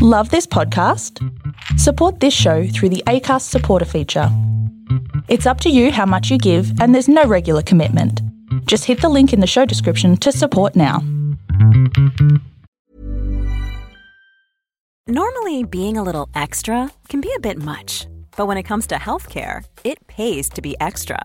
Love this podcast? Support this show through the ACAST supporter feature. It's up to you how much you give, and there's no regular commitment. Just hit the link in the show description to support now. Normally, being a little extra can be a bit much, but when it comes to healthcare, it pays to be extra.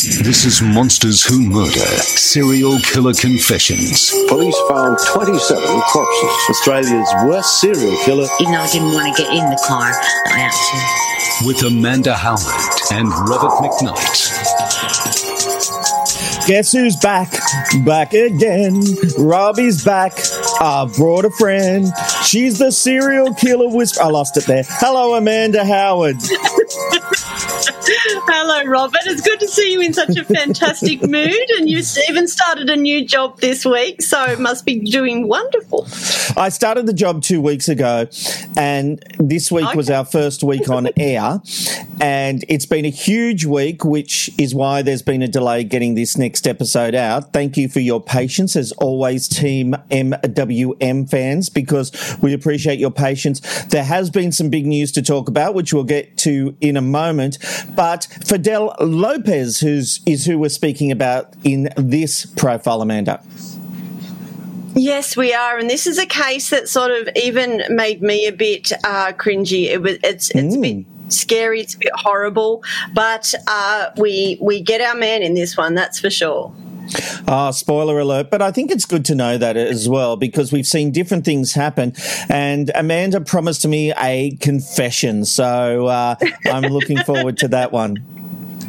This is Monsters Who Murder Serial Killer Confessions. Police found 27 corpses. Australia's worst serial killer. Even though I didn't want to get in the car, I had to. With Amanda Howard and Robert McKnight. Guess who's back? Back again. Robbie's back. I brought a friend. She's the serial killer whisperer. I lost it there. Hello, Amanda Howard. Hello, Robert. It's good to see you in such a fantastic mood, and you even started a new job this week, so it must be doing wonderful. I started the job two weeks ago, and this week okay. was our first week on air, and it's been a huge week, which is why there's been a delay getting this next episode out. Thank you for your patience, as always, Team MWM fans, because we appreciate your patience. There has been some big news to talk about, which we'll get to in a moment. But Fidel Lopez, who's is who we're speaking about in this profile, Amanda. Yes, we are, and this is a case that sort of even made me a bit uh, cringy. It was, it's, it's mm. a bit mm. scary, it's a bit horrible, but uh, we we get our man in this one, that's for sure. Uh, spoiler alert, but I think it's good to know that as well because we've seen different things happen. And Amanda promised me a confession, so uh, I'm looking forward to that one.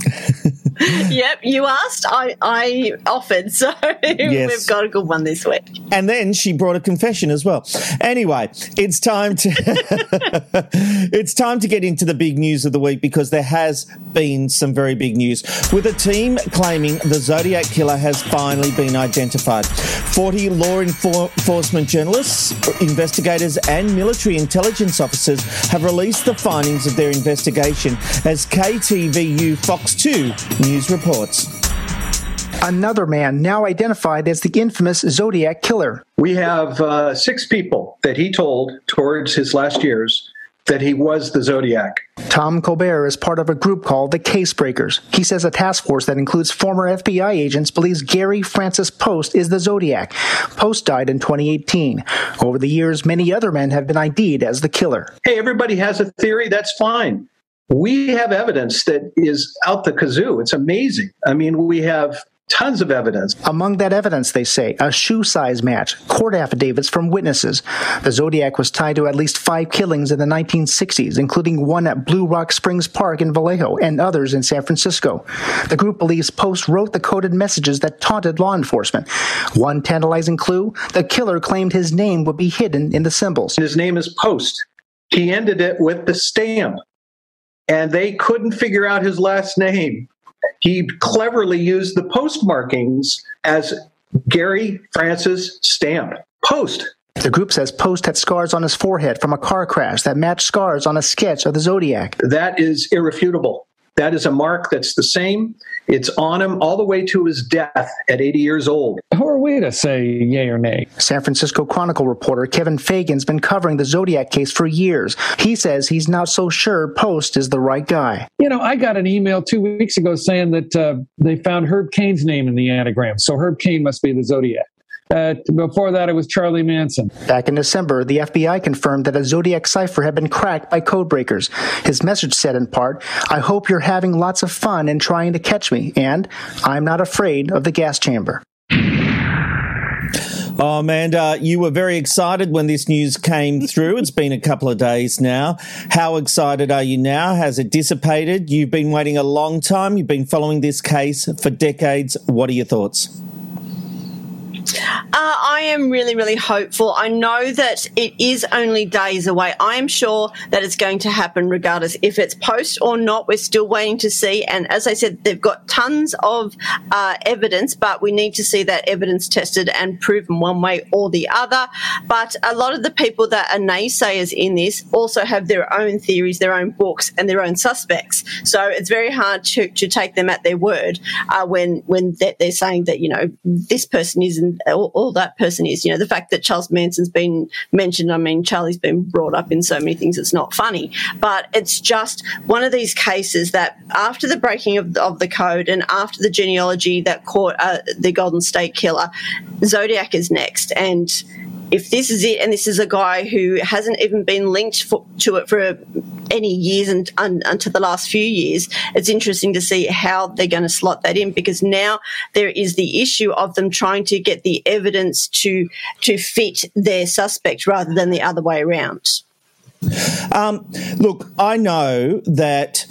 yep, you asked, I, I offered, so yes. we've got a good one this week. And then she brought a confession as well. Anyway, it's time to it's time to get into the big news of the week because there has been some very big news. With a team claiming the Zodiac killer has finally been identified. 40 law enforcement journalists, investigators, and military intelligence officers have released the findings of their investigation as KTVU Fox 2 News reports. Another man now identified as the infamous Zodiac killer. We have uh, six people that he told towards his last years that he was the Zodiac. Tom Colbert is part of a group called the Case Breakers. He says a task force that includes former FBI agents believes Gary Francis Post is the Zodiac. Post died in 2018. Over the years, many other men have been ID'd as the killer. Hey, everybody has a theory. That's fine we have evidence that is out the kazoo. It's amazing. I mean, we have tons of evidence. Among that evidence, they say, a shoe size match, court affidavits from witnesses. The Zodiac was tied to at least five killings in the 1960s, including one at Blue Rock Springs Park in Vallejo and others in San Francisco. The group believes Post wrote the coded messages that taunted law enforcement. One tantalizing clue the killer claimed his name would be hidden in the symbols. His name is Post. He ended it with the stamp and they couldn't figure out his last name. He cleverly used the postmarkings as Gary Francis Stamp. Post. The group says Post had scars on his forehead from a car crash that matched scars on a sketch of the Zodiac. That is irrefutable. That is a mark that's the same. It's on him all the way to his death at 80 years old. Who are we to say yay or nay? San Francisco Chronicle reporter Kevin Fagan's been covering the Zodiac case for years. He says he's not so sure Post is the right guy. You know, I got an email two weeks ago saying that uh, they found Herb Caen's name in the anagram, so Herb Caen must be the Zodiac. Uh, before that, it was Charlie Manson. Back in December, the FBI confirmed that a Zodiac cipher had been cracked by codebreakers. His message said in part, I hope you're having lots of fun in trying to catch me, and I'm not afraid of the gas chamber. Oh, Amanda, you were very excited when this news came through. It's been a couple of days now. How excited are you now? Has it dissipated? You've been waiting a long time. You've been following this case for decades. What are your thoughts? Uh, I am really, really hopeful. I know that it is only days away. I am sure that it's going to happen regardless. If it's post or not, we're still waiting to see. And as I said, they've got tons of uh, evidence, but we need to see that evidence tested and proven one way or the other. But a lot of the people that are naysayers in this also have their own theories, their own books, and their own suspects. So it's very hard to, to take them at their word uh, when when they're, they're saying that you know this person isn't all, all that person is. You know the fact that Charles Manson's been mentioned. I mean, Charlie's been brought up in so many things. It's not funny, but it's just one of these cases that after the breaking of, of the code and after the genealogy that caught uh, the Golden State Killer, Zodiac is next, and if this is it, and this is a guy who hasn't even been linked for, to it for any years and un, until the last few years, it's interesting to see how they're going to slot that in because now there is the issue of them trying to get the evidence to to fit their suspect rather than the other way around. Um, look, I know that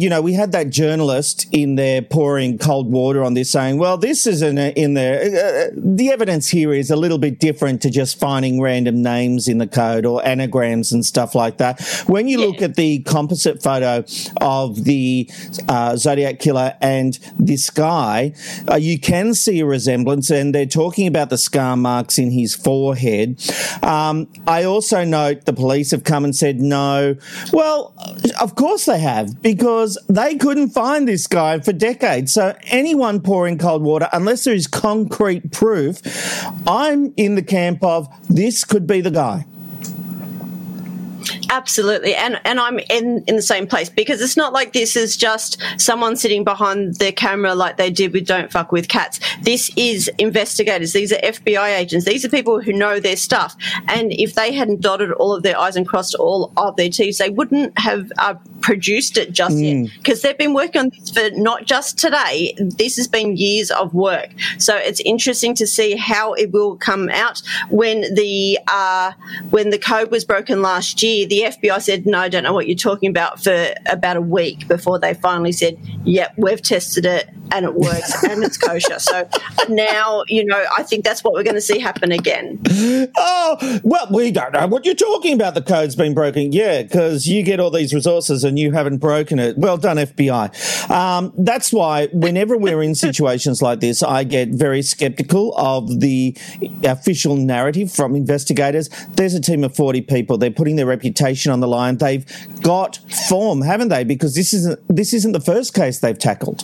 you know, we had that journalist in there pouring cold water on this saying, well, this isn't in there. Uh, uh, the evidence here is a little bit different to just finding random names in the code or anagrams and stuff like that. When you yeah. look at the composite photo of the uh, Zodiac killer and this guy, uh, you can see a resemblance and they're talking about the scar marks in his forehead. Um, I also note the police have come and said no. Well, of course they have because because they couldn't find this guy for decades. So anyone pouring cold water, unless there is concrete proof, I'm in the camp of this could be the guy. Absolutely. And and I'm in, in the same place because it's not like this is just someone sitting behind their camera like they did with Don't Fuck with Cats. This is investigators. These are FBI agents. These are people who know their stuff. And if they hadn't dotted all of their I's and crossed all of their T's, they wouldn't have uh, produced it just mm. yet because they've been working on this for not just today. This has been years of work. So it's interesting to see how it will come out when the uh, when the code was broken last year. The FBI said, no, I don't know what you're talking about for about a week before they finally said, yep, we've tested it and it works and it's kosher. So now, you know, I think that's what we're going to see happen again. Oh, well, we don't know what you're talking about. The code's been broken. Yeah, because you get all these resources and you haven't broken it. Well done, FBI. Um, that's why whenever we're in situations like this, I get very skeptical of the official narrative from investigators. There's a team of 40 people. They're putting their reputation on the line. They've got form, haven't they? Because this isn't, this isn't the first case they've tackled.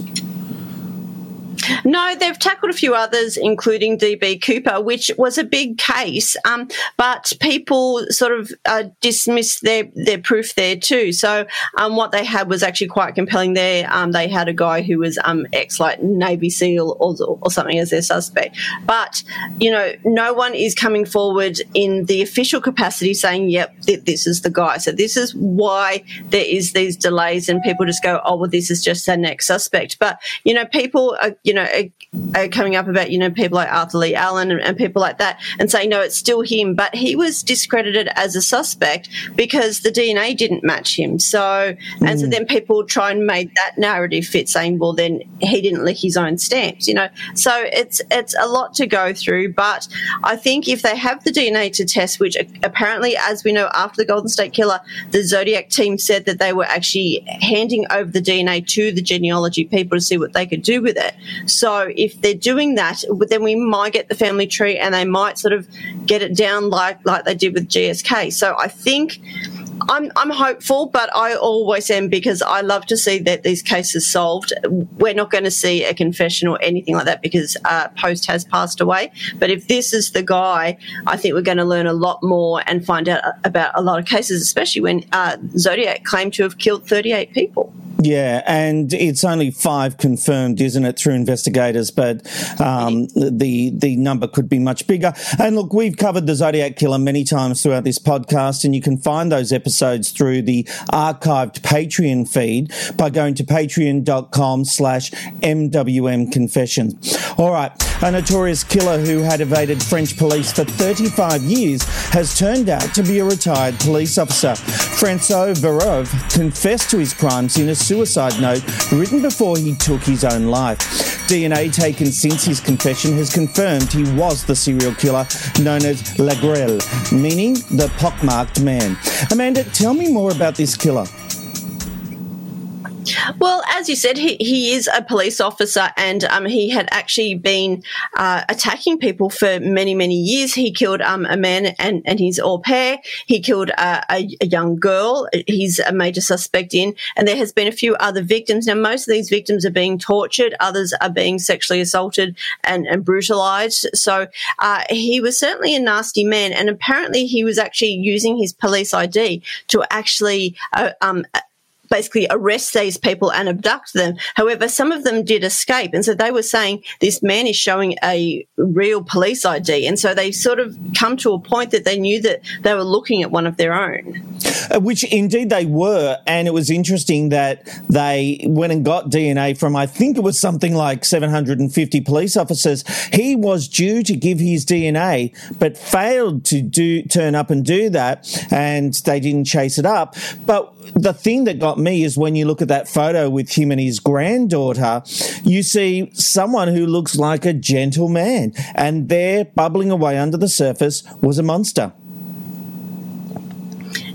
No, they've tackled a few others, including DB Cooper, which was a big case, um, but people sort of uh, dismissed their, their proof there too. So um, what they had was actually quite compelling there. Um, they had a guy who was um, ex like Navy SEAL or, or something as their suspect. But, you know, no one is coming forward in the official capacity saying, yep, th- this is the guy. So this is why there is these delays and people just go, oh, well, this is just their next suspect. But, you know, people are, you know, are, are coming up about, you know, people like Arthur Lee Allen and, and people like that and saying, no, it's still him. But he was discredited as a suspect because the DNA didn't match him. So, and mm. so then people try and make that narrative fit saying, well, then he didn't lick his own stamps, you know. So it's, it's a lot to go through. But I think if they have the DNA to test, which apparently, as we know, after the Golden State Killer, the Zodiac team said that they were actually handing over the DNA to the genealogy people to see what they could do with it. So if they're doing that, then we might get the family tree and they might sort of get it down like like they did with GSK. So I think I'm I'm hopeful, but I always am because I love to see that these cases solved. We're not going to see a confession or anything like that because uh, Post has passed away. But if this is the guy, I think we're going to learn a lot more and find out about a lot of cases, especially when uh, Zodiac claimed to have killed 38 people. Yeah, and it's only five confirmed, isn't it, through investigators? But um, the the number could be much bigger. And look, we've covered the Zodiac killer many times throughout this podcast, and you can find those episodes through the archived Patreon feed by going to patreon.com slash MWM Confessions. All right. A notorious killer who had evaded French police for 35 years has turned out to be a retired police officer. Francois Verove confessed to his crimes in a suicide note written before he took his own life. DNA taken since his confession has confirmed he was the serial killer known as Le Grêlé, meaning the pockmarked man. Amanda, tell me more about this killer. Well, as you said, he, he is a police officer and um, he had actually been uh, attacking people for many, many years. He killed um, a man and, and his au pair. He killed a, a, young girl. He's a major suspect in. And there has been a few other victims. Now, most of these victims are being tortured. Others are being sexually assaulted and, and brutalized. So uh, he was certainly a nasty man. And apparently he was actually using his police ID to actually uh, um, basically arrest these people and abduct them. However, some of them did escape. And so they were saying this man is showing a real police ID. And so they sort of come to a point that they knew that they were looking at one of their own. Uh, which indeed they were. And it was interesting that they went and got DNA from, I think it was something like 750 police officers. He was due to give his DNA, but failed to do, turn up and do that. And they didn't chase it up. But the thing that got me is when you look at that photo with him and his granddaughter, you see someone who looks like a gentleman, and there, bubbling away under the surface, was a monster.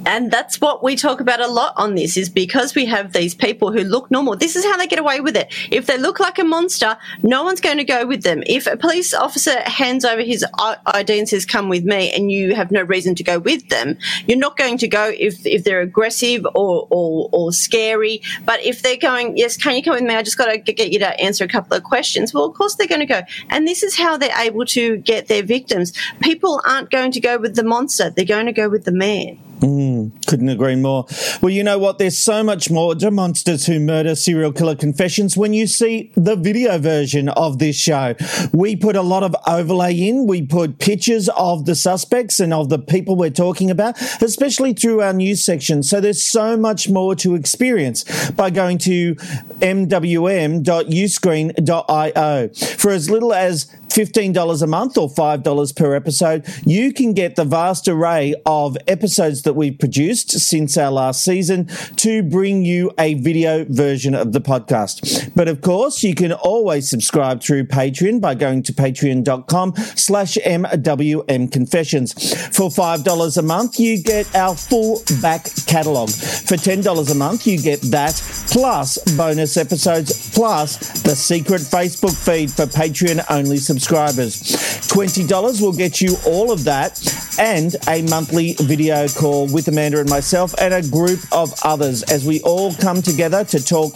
And that's what we talk about a lot on this is because we have these people who look normal. This is how they get away with it. If they look like a monster, no one's going to go with them. If a police officer hands over his ID and says, come with me, and you have no reason to go with them, you're not going to go if, if they're aggressive or, or, or scary. But if they're going, yes, can you come with me? I just got to get you to answer a couple of questions. Well, of course they're going to go. And this is how they're able to get their victims. People aren't going to go with the monster. They're going to go with the man. Mm, couldn't agree more. Well, you know what? There's so much more to Monsters Who Murder Serial Killer Confessions when you see the video version of this show. We put a lot of overlay in. We put pictures of the suspects and of the people we're talking about, especially through our news section. So there's so much more to experience by going to mwm.uscreen.io. For as little as $15 a month or $5 per episode, you can get the vast array of episodes that we've produced since our last season to bring you a video version of the podcast. But of course, you can always subscribe through Patreon by going to patreon.com slash MWM Confessions. For $5 a month, you get our full back catalogue. For $10 a month, you get that plus bonus episodes plus the secret Facebook feed for Patreon only subscribers. $20 will get you all of that and a monthly video call with Amanda and myself and a group of others as we all come together to talk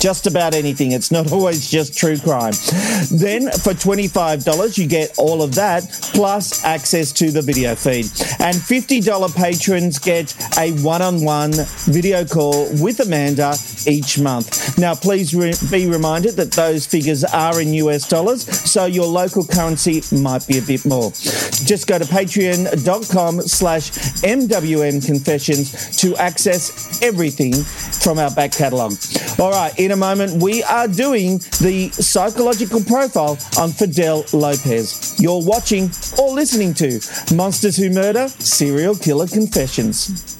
just about anything. It's not always just true crime. Then for $25, you get all of that plus access to the video feed. And $50 patrons get a one on one video call with Amanda each month. Now, please re- be reminded that those figures are in US dollars, so your local currency might be a bit more. Just go to patreon.com slash MWM confessions to access everything from our back catalogue. All right, in a moment, we are doing the psychological profile on Fidel Lopez. You're watching or listening to Monsters Who Murder Serial Killer Confessions.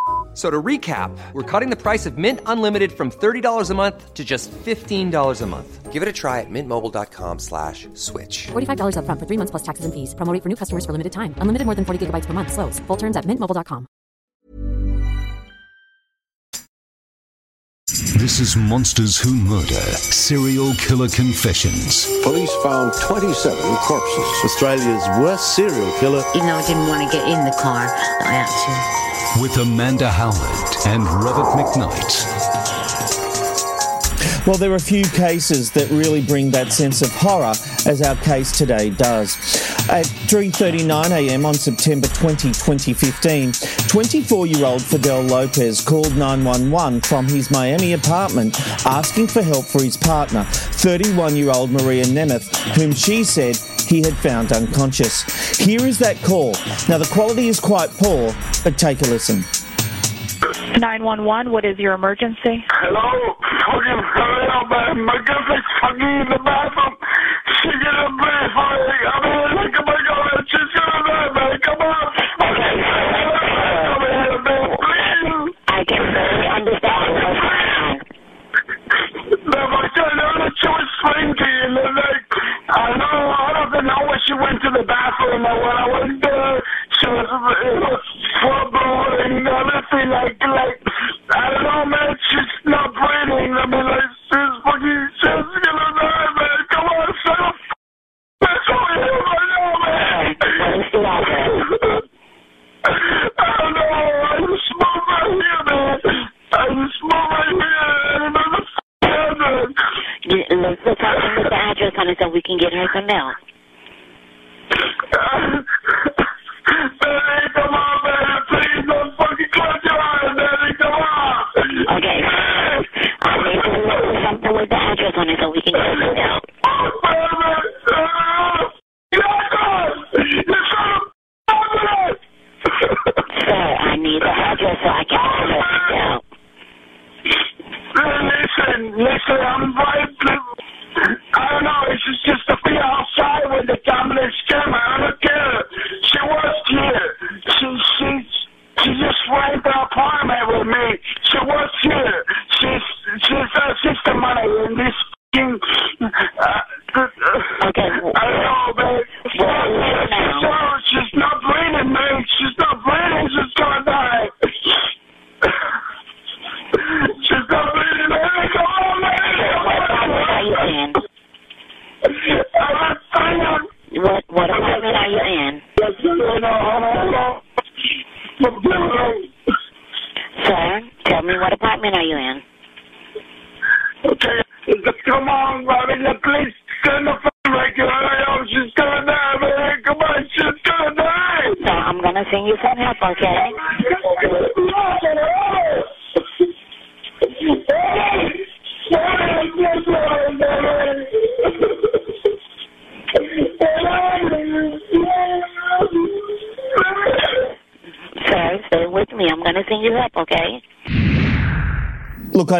So to recap, we're cutting the price of Mint Unlimited from $30 a month to just $15 a month. Give it a try at mintmobile.com slash switch. $45 up front for three months plus taxes and fees. Promo rate for new customers for limited time. Unlimited more than 40 gigabytes per month. Slows. Full terms at mintmobile.com. This is Monsters Who Murder Serial Killer Confessions. Police found 27 corpses. Australia's worst serial killer. Even though I didn't want to get in the car, I had to. With Amanda Howard and Robert McKnight. Well, there are a few cases that really bring that sense of horror, as our case today does. At 3:39 a.m. on September 20, 2015, 24 year old Fidel Lopez called 911 from his Miami apartment asking for help for his partner, 31 year old Maria Nemeth, whom she said he had found unconscious. Here is that call. Now, the quality is quite poor, but take a listen. 911, what is your emergency? Hello? Me. I mean, like, my God, she's gonna die, man. Come on. Okay. Come here, man, please. I can barely understand my God, I know she was slinky, and then, like, I know, I don't know when she went to the bathroom, or when I went there, she was, it was trouble, and everything, like, like, I don't know, man, she's not breathing. I mean, like, she's fucking, gonna die, man. Come on, shut up. That's all I know, I know, man. I don't know, I just right here, man. I just right here, and I'm a Let's look up with the address on it so we can get her some milk. Manny, come on, with the address on it so we can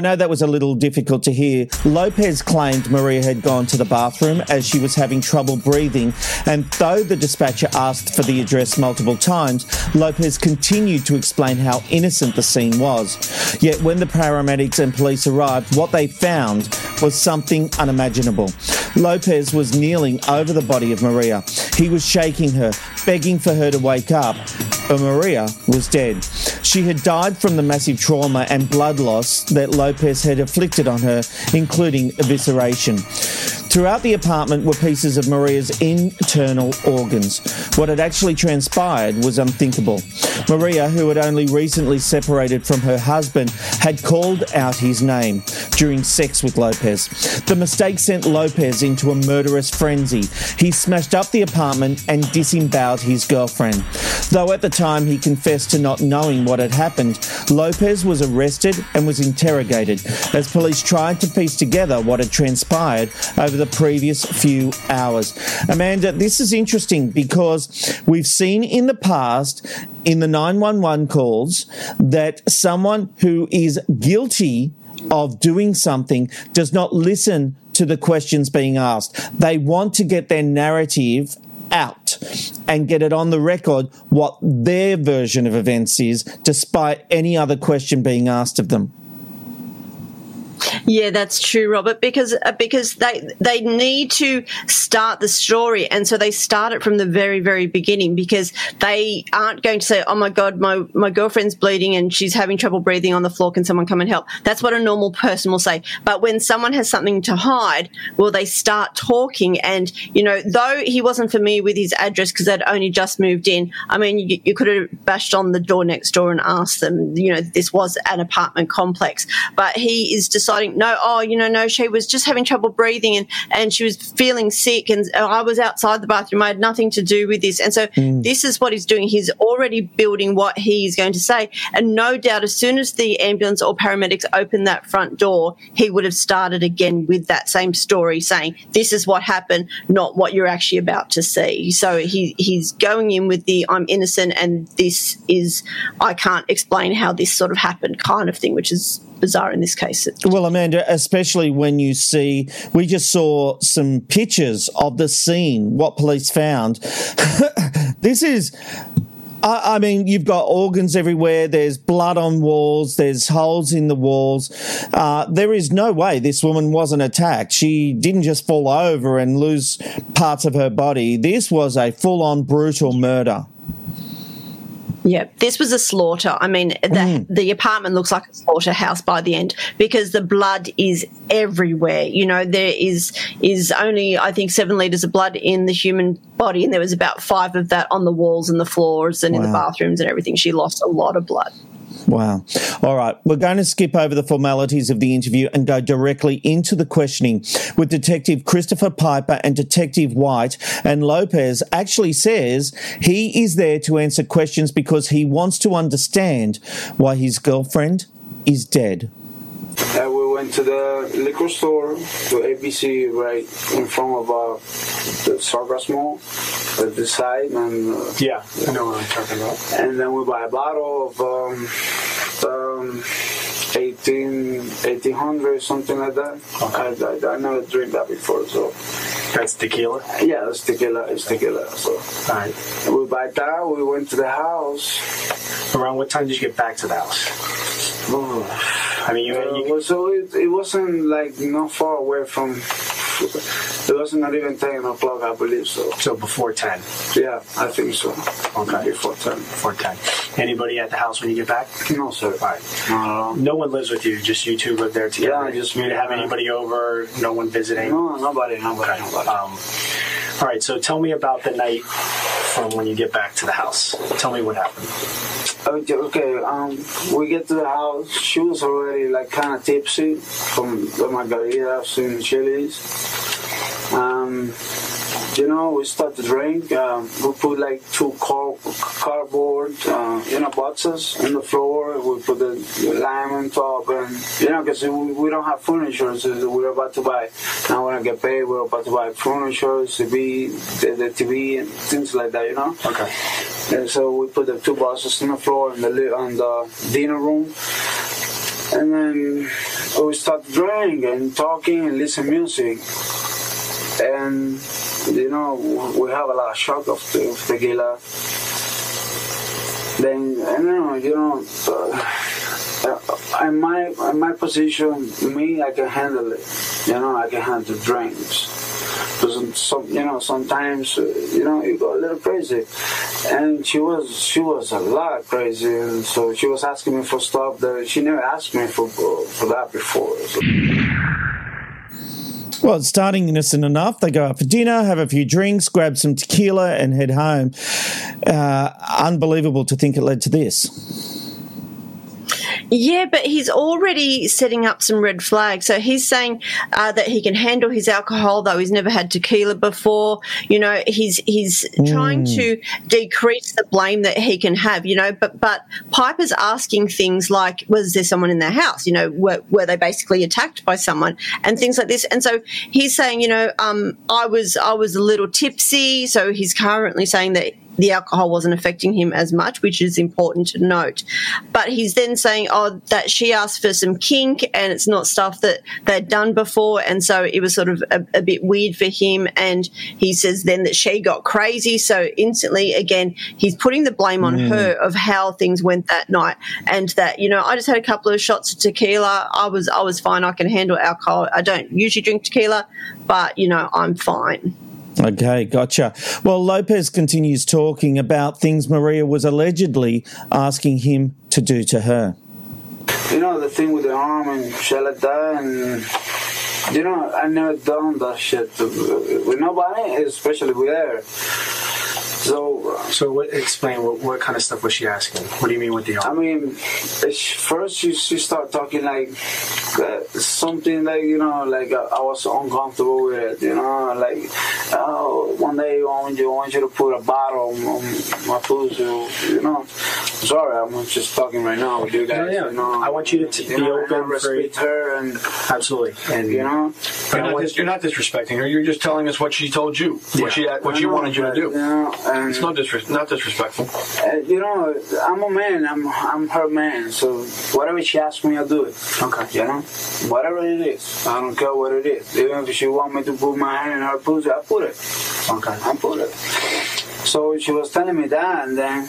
know that was a little difficult to hear. Lopez claimed Maria had gone to the bathroom as she was having trouble breathing, and though the dispatcher asked for the address multiple times, Lopez continued to explain how innocent the scene was. Yet when the paramedics and police arrived, what they found was something unimaginable. Lopez was kneeling over the body of Maria. He was shaking her, begging for her to wake up, but Maria was dead. She had died from the massive trauma and blood loss that Lopez had inflicted on her, including evisceration. Throughout the apartment were pieces of Maria's internal organs. What had actually transpired was unthinkable. Maria, who had only recently separated from her husband, had called out his name during sex with Lopez. The mistake sent Lopez into a murderous frenzy. He smashed up the apartment and disemboweled his girlfriend. Though at the time he confessed to not knowing what had happened, Lopez was arrested and was interrogated as police tried to piece together what had transpired over the previous few hours. Amanda, this is interesting because we've seen in the past in the 911 calls that someone who is guilty of doing something does not listen to the questions being asked. They want to get their narrative out and get it on the record what their version of events is, despite any other question being asked of them. Yeah, that's true, Robert. Because uh, because they they need to start the story, and so they start it from the very very beginning. Because they aren't going to say, "Oh my God, my my girlfriend's bleeding and she's having trouble breathing on the floor. Can someone come and help?" That's what a normal person will say. But when someone has something to hide, well, they start talking, and you know, though he wasn't familiar with his address because they'd only just moved in. I mean, you, you could have bashed on the door next door and asked them. You know, this was an apartment complex, but he is deciding no, oh, you know, no, she was just having trouble breathing and, and she was feeling sick and I was outside the bathroom. I had nothing to do with this. And so Mm. this is what he's doing. He's already building what he's going to say. And no doubt, as soon as the ambulance or paramedics opened that front door, he would have started again with that same story saying, this is what happened, not what you're actually about to see. So he, he's going in with the I'm innocent and this is, I can't explain how this sort of happened kind of thing, which is bizarre in this case. Well, Amanda, especially when you see, we just saw some pictures of the scene, what police found. this is. I mean, you've got organs everywhere. There's blood on walls. There's holes in the walls. Uh, there is no way this woman wasn't attacked. She didn't just fall over and lose parts of her body. This was a full on brutal murder. Yeah, this was a slaughter. I mean, the, hmm. the apartment looks like a slaughterhouse by the end because the blood is everywhere. You know, there is is only I think seven liters of blood in the human body, and there was about five of that on the walls and the floors and in the bathrooms and everything. She lost a lot of blood. Wow. All right. We're going to skip over the formalities of the interview and go directly into the questioning with Detective Christopher Piper and Detective White. And Lopez actually says he is there to answer questions because he wants to understand why his girlfriend is dead. Uh, we went to the liquor store, to ABC, right in front of uh, the Sawgrass Mall, at the side, and uh, Yeah, I know what I'm talking about. and then we buy a bottle of um, um, 18, 1800, something like that. I, I, I never drink that before, so. That's tequila? Yeah, it's tequila. It's tequila. So. Alright. We buy that. We went to the house. Around what time did you get back to the house? I mean, you, Uh, well, so it, it wasn't like not far away from. It wasn't not even ten o'clock, I believe so. So before ten. Yeah, I think so. Okay. Before ten. Before ten. Anybody at the house when you get back? No, sir. All right. No one lives with you. Just you two live there together. Yeah, just you me. didn't have anybody over. No one visiting. No, nobody, nobody, nobody. Um, all right. So tell me about the night from when you get back to the house. Tell me what happened. Okay, okay, um, we get to the house. She was already like kind of tipsy from the margaritas and chilies. Um, you know, we start to drink. Um, we put like two car- cardboard, uh, you know, boxes on the floor. We put the lime on top, and you know, because we, we don't have furniture, so we're about to buy. Now when I get paid, we're about to buy furniture, TV, the, the TV, and things like that. You know. Okay. And so we put the two boxes on the floor in the li- on the dinner room, and then we start drinking and talking and listen music. And you know we have a lot of shock of, te- of tequila. Then I don't know, you know. Uh, in my in my position, me, I can handle it. You know, I can handle drinks. Because some, you know, sometimes, uh, you know, you go a little crazy. And she was, she was a lot crazy. And so she was asking me for stuff that she never asked me for, for that before. So, Well, starting innocent enough. They go out for dinner, have a few drinks, grab some tequila, and head home. Uh, unbelievable to think it led to this. Yeah, but he's already setting up some red flags. So he's saying uh, that he can handle his alcohol, though he's never had tequila before. You know, he's he's trying to decrease the blame that he can have. You know, but but Piper's asking things like, "Was there someone in their house? You know, were, were they basically attacked by someone?" and things like this. And so he's saying, you know, um, I was I was a little tipsy. So he's currently saying that the alcohol wasn't affecting him as much, which is important to note. But he's then saying, oh, that she asked for some kink and it's not stuff that they'd done before. And so it was sort of a, a bit weird for him. And he says then that she got crazy. So instantly, again, he's putting the blame on Mm. her of how things went that night. And that, you know, I just had a couple of shots of tequila. I was, I was fine. I can handle alcohol. I don't usually drink tequila, but, you know, I'm fine. Okay, gotcha. Well, Lopez continues talking about things Maria was allegedly asking him to do to her. you know, the thing with the arm and shit like that. And, you know, I never done that shit with nobody, especially with her. So, so what, explain what, what kind of stuff was she asking? What do you mean with the arm? I mean, it's- first she she start talking like uh, something like you know like uh, I was uncomfortable with it. You know, like oh, one day I want you I want you to put a bottle on, on my food. You know, sorry, I'm just talking right now with you guys. No, yeah. You know, I want you to t- you be know, and open, respect her, and absolutely, and you know, You're not, dis- you're not disrespecting her. You're just telling us what she told you, what she what she know, wanted you to do. you know, and- it's not disres- not disrespectful. Uh, you know, I'm a man. I'm I'm her man. So whatever she asks me, I'll do it. Okay. You know, whatever it is, I don't care what it is. Even if she want me to put my hand in her pussy, I put it. Okay. I put it. So she was telling me that, and then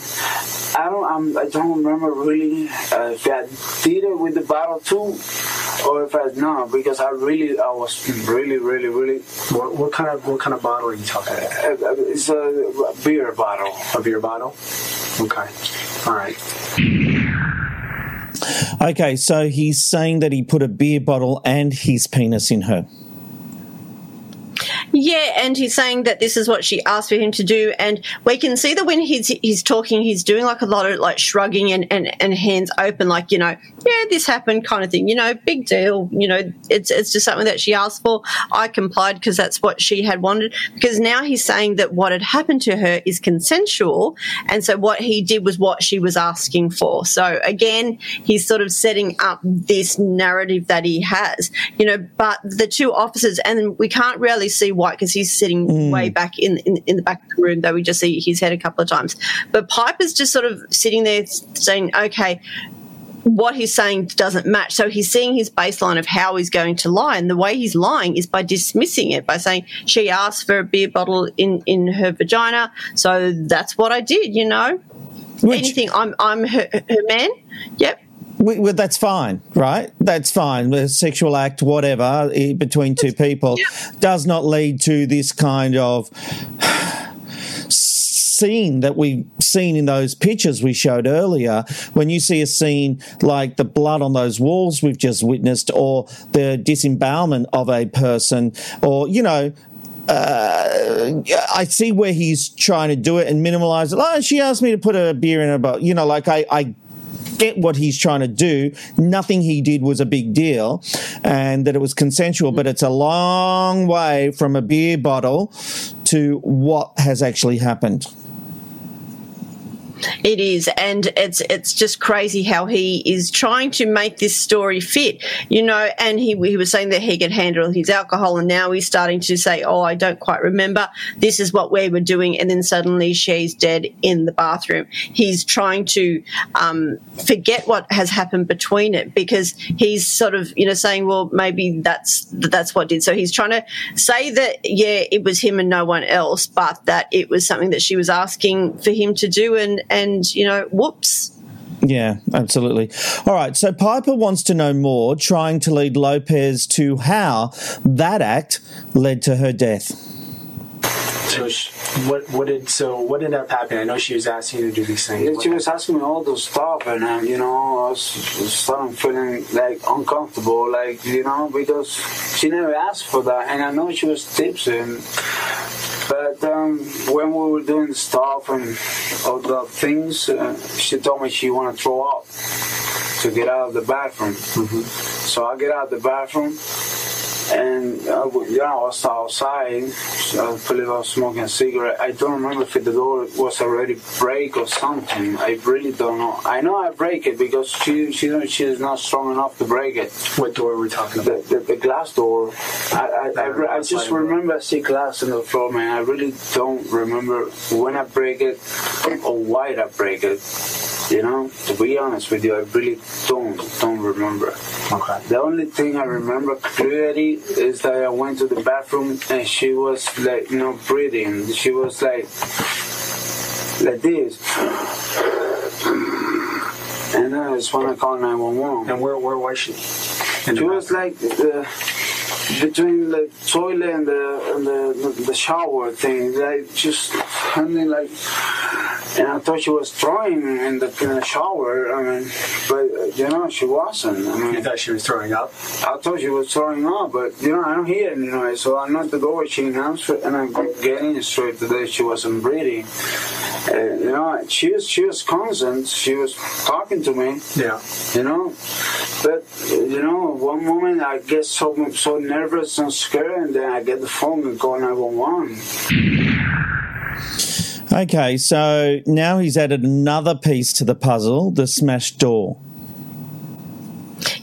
I don't I'm, I don't remember really uh, if I did it with the bottle too, or if I no, because I really I was really really really. What, what kind of what kind of bottle are you talking about? Uh, uh, It's a beer bottle. A beer bottle. Okay. All right. Okay, so he's saying that he put a beer bottle and his penis in her. Yeah, and he's saying that this is what she asked for him to do, and we can see that when he's he's talking, he's doing like a lot of like shrugging and, and, and hands open, like you know, yeah, this happened, kind of thing. You know, big deal. You know, it's it's just something that she asked for. I complied because that's what she had wanted. Because now he's saying that what had happened to her is consensual, and so what he did was what she was asking for. So again, he's sort of setting up this narrative that he has. You know, but the two officers, and we can't really see White because he's sitting Mm. way back in, in in the back of the room, though we just see his head a couple of times. But Piper's just sort of sitting there saying, "Okay." What he's saying doesn't match. So he's seeing his baseline of how he's going to lie. And the way he's lying is by dismissing it, by saying, she asked for a beer bottle in, in her vagina. So that's what I did, you know? Anything, I'm, I'm her, her man. Yep. We, well, that's fine, right? That's fine. The sexual act, whatever, between two people does not lead to this kind of scene that we've seen in those pictures we showed earlier. When you see a scene like the blood on those walls we've just witnessed, or the disembowelment of a person, or, you know, uh, I see where he's trying to do it and minimalize it. Oh, she asked me to put a beer in her bottle. You know, like I, I get what he's trying to do. Nothing he did was a big deal and that it was consensual, but it's a long way from a beer bottle to what has actually happened. It is, and it's it's just crazy how he is trying to make this story fit, you know. And he he was saying that he could handle his alcohol, and now he's starting to say, "Oh, I don't quite remember. This is what we were doing," and then suddenly she's dead in the bathroom. He's trying to um, forget what has happened between it because he's sort of you know saying, "Well, maybe that's that's what did." So he's trying to say that yeah, it was him and no one else, but that it was something that she was asking for him to do, and and you know, whoops. Yeah, absolutely. All right. So Piper wants to know more, trying to lead Lopez to how that act led to her death. So sh- what what did so what ended up happening? I know she was asking you to do these things. Yeah, she was asking me all those stuff, and um, you know, I was starting feeling like uncomfortable, like you know, because she never asked for that, and I know she was tipsy. And, but um, when we were doing stuff and all the things, uh, she told me she wanted to throw up to get out of the bathroom. So I get out of the bathroom. And uh, know, I was outside. So I believe I was smoking a cigarette. I don't remember if the door was already break or something. I really don't know. I know I break it because she she she's not strong enough to break it. What door were we talking about? The, the, the glass door. I I, I, re- I just remember I see glass on the floor, man. I really don't remember when I break it or why I break it. You know, to be honest with you, I really don't don't remember. Okay. The only thing I remember clearly is that I went to the bathroom and she was like, you know, breathing. She was like, like this. And then I just want to call 911. And where where was she? She was like uh, between the toilet and the and the, the, shower thing, I just something like and I thought she was throwing in the in the shower. I mean, but you know she wasn't. I mean, You thought she was throwing up? I thought she was throwing up, but you know I don't hear any noise. So I knocked the door. She answered, and I'm getting straight to that she wasn't breathing. Uh, you know, she was she was constant. She was talking to me. Yeah. You know, but you know, one moment I get so so nervous and scared, and then I get the phone and call nine one one. Okay, so now he's added another piece to the puzzle the smashed door.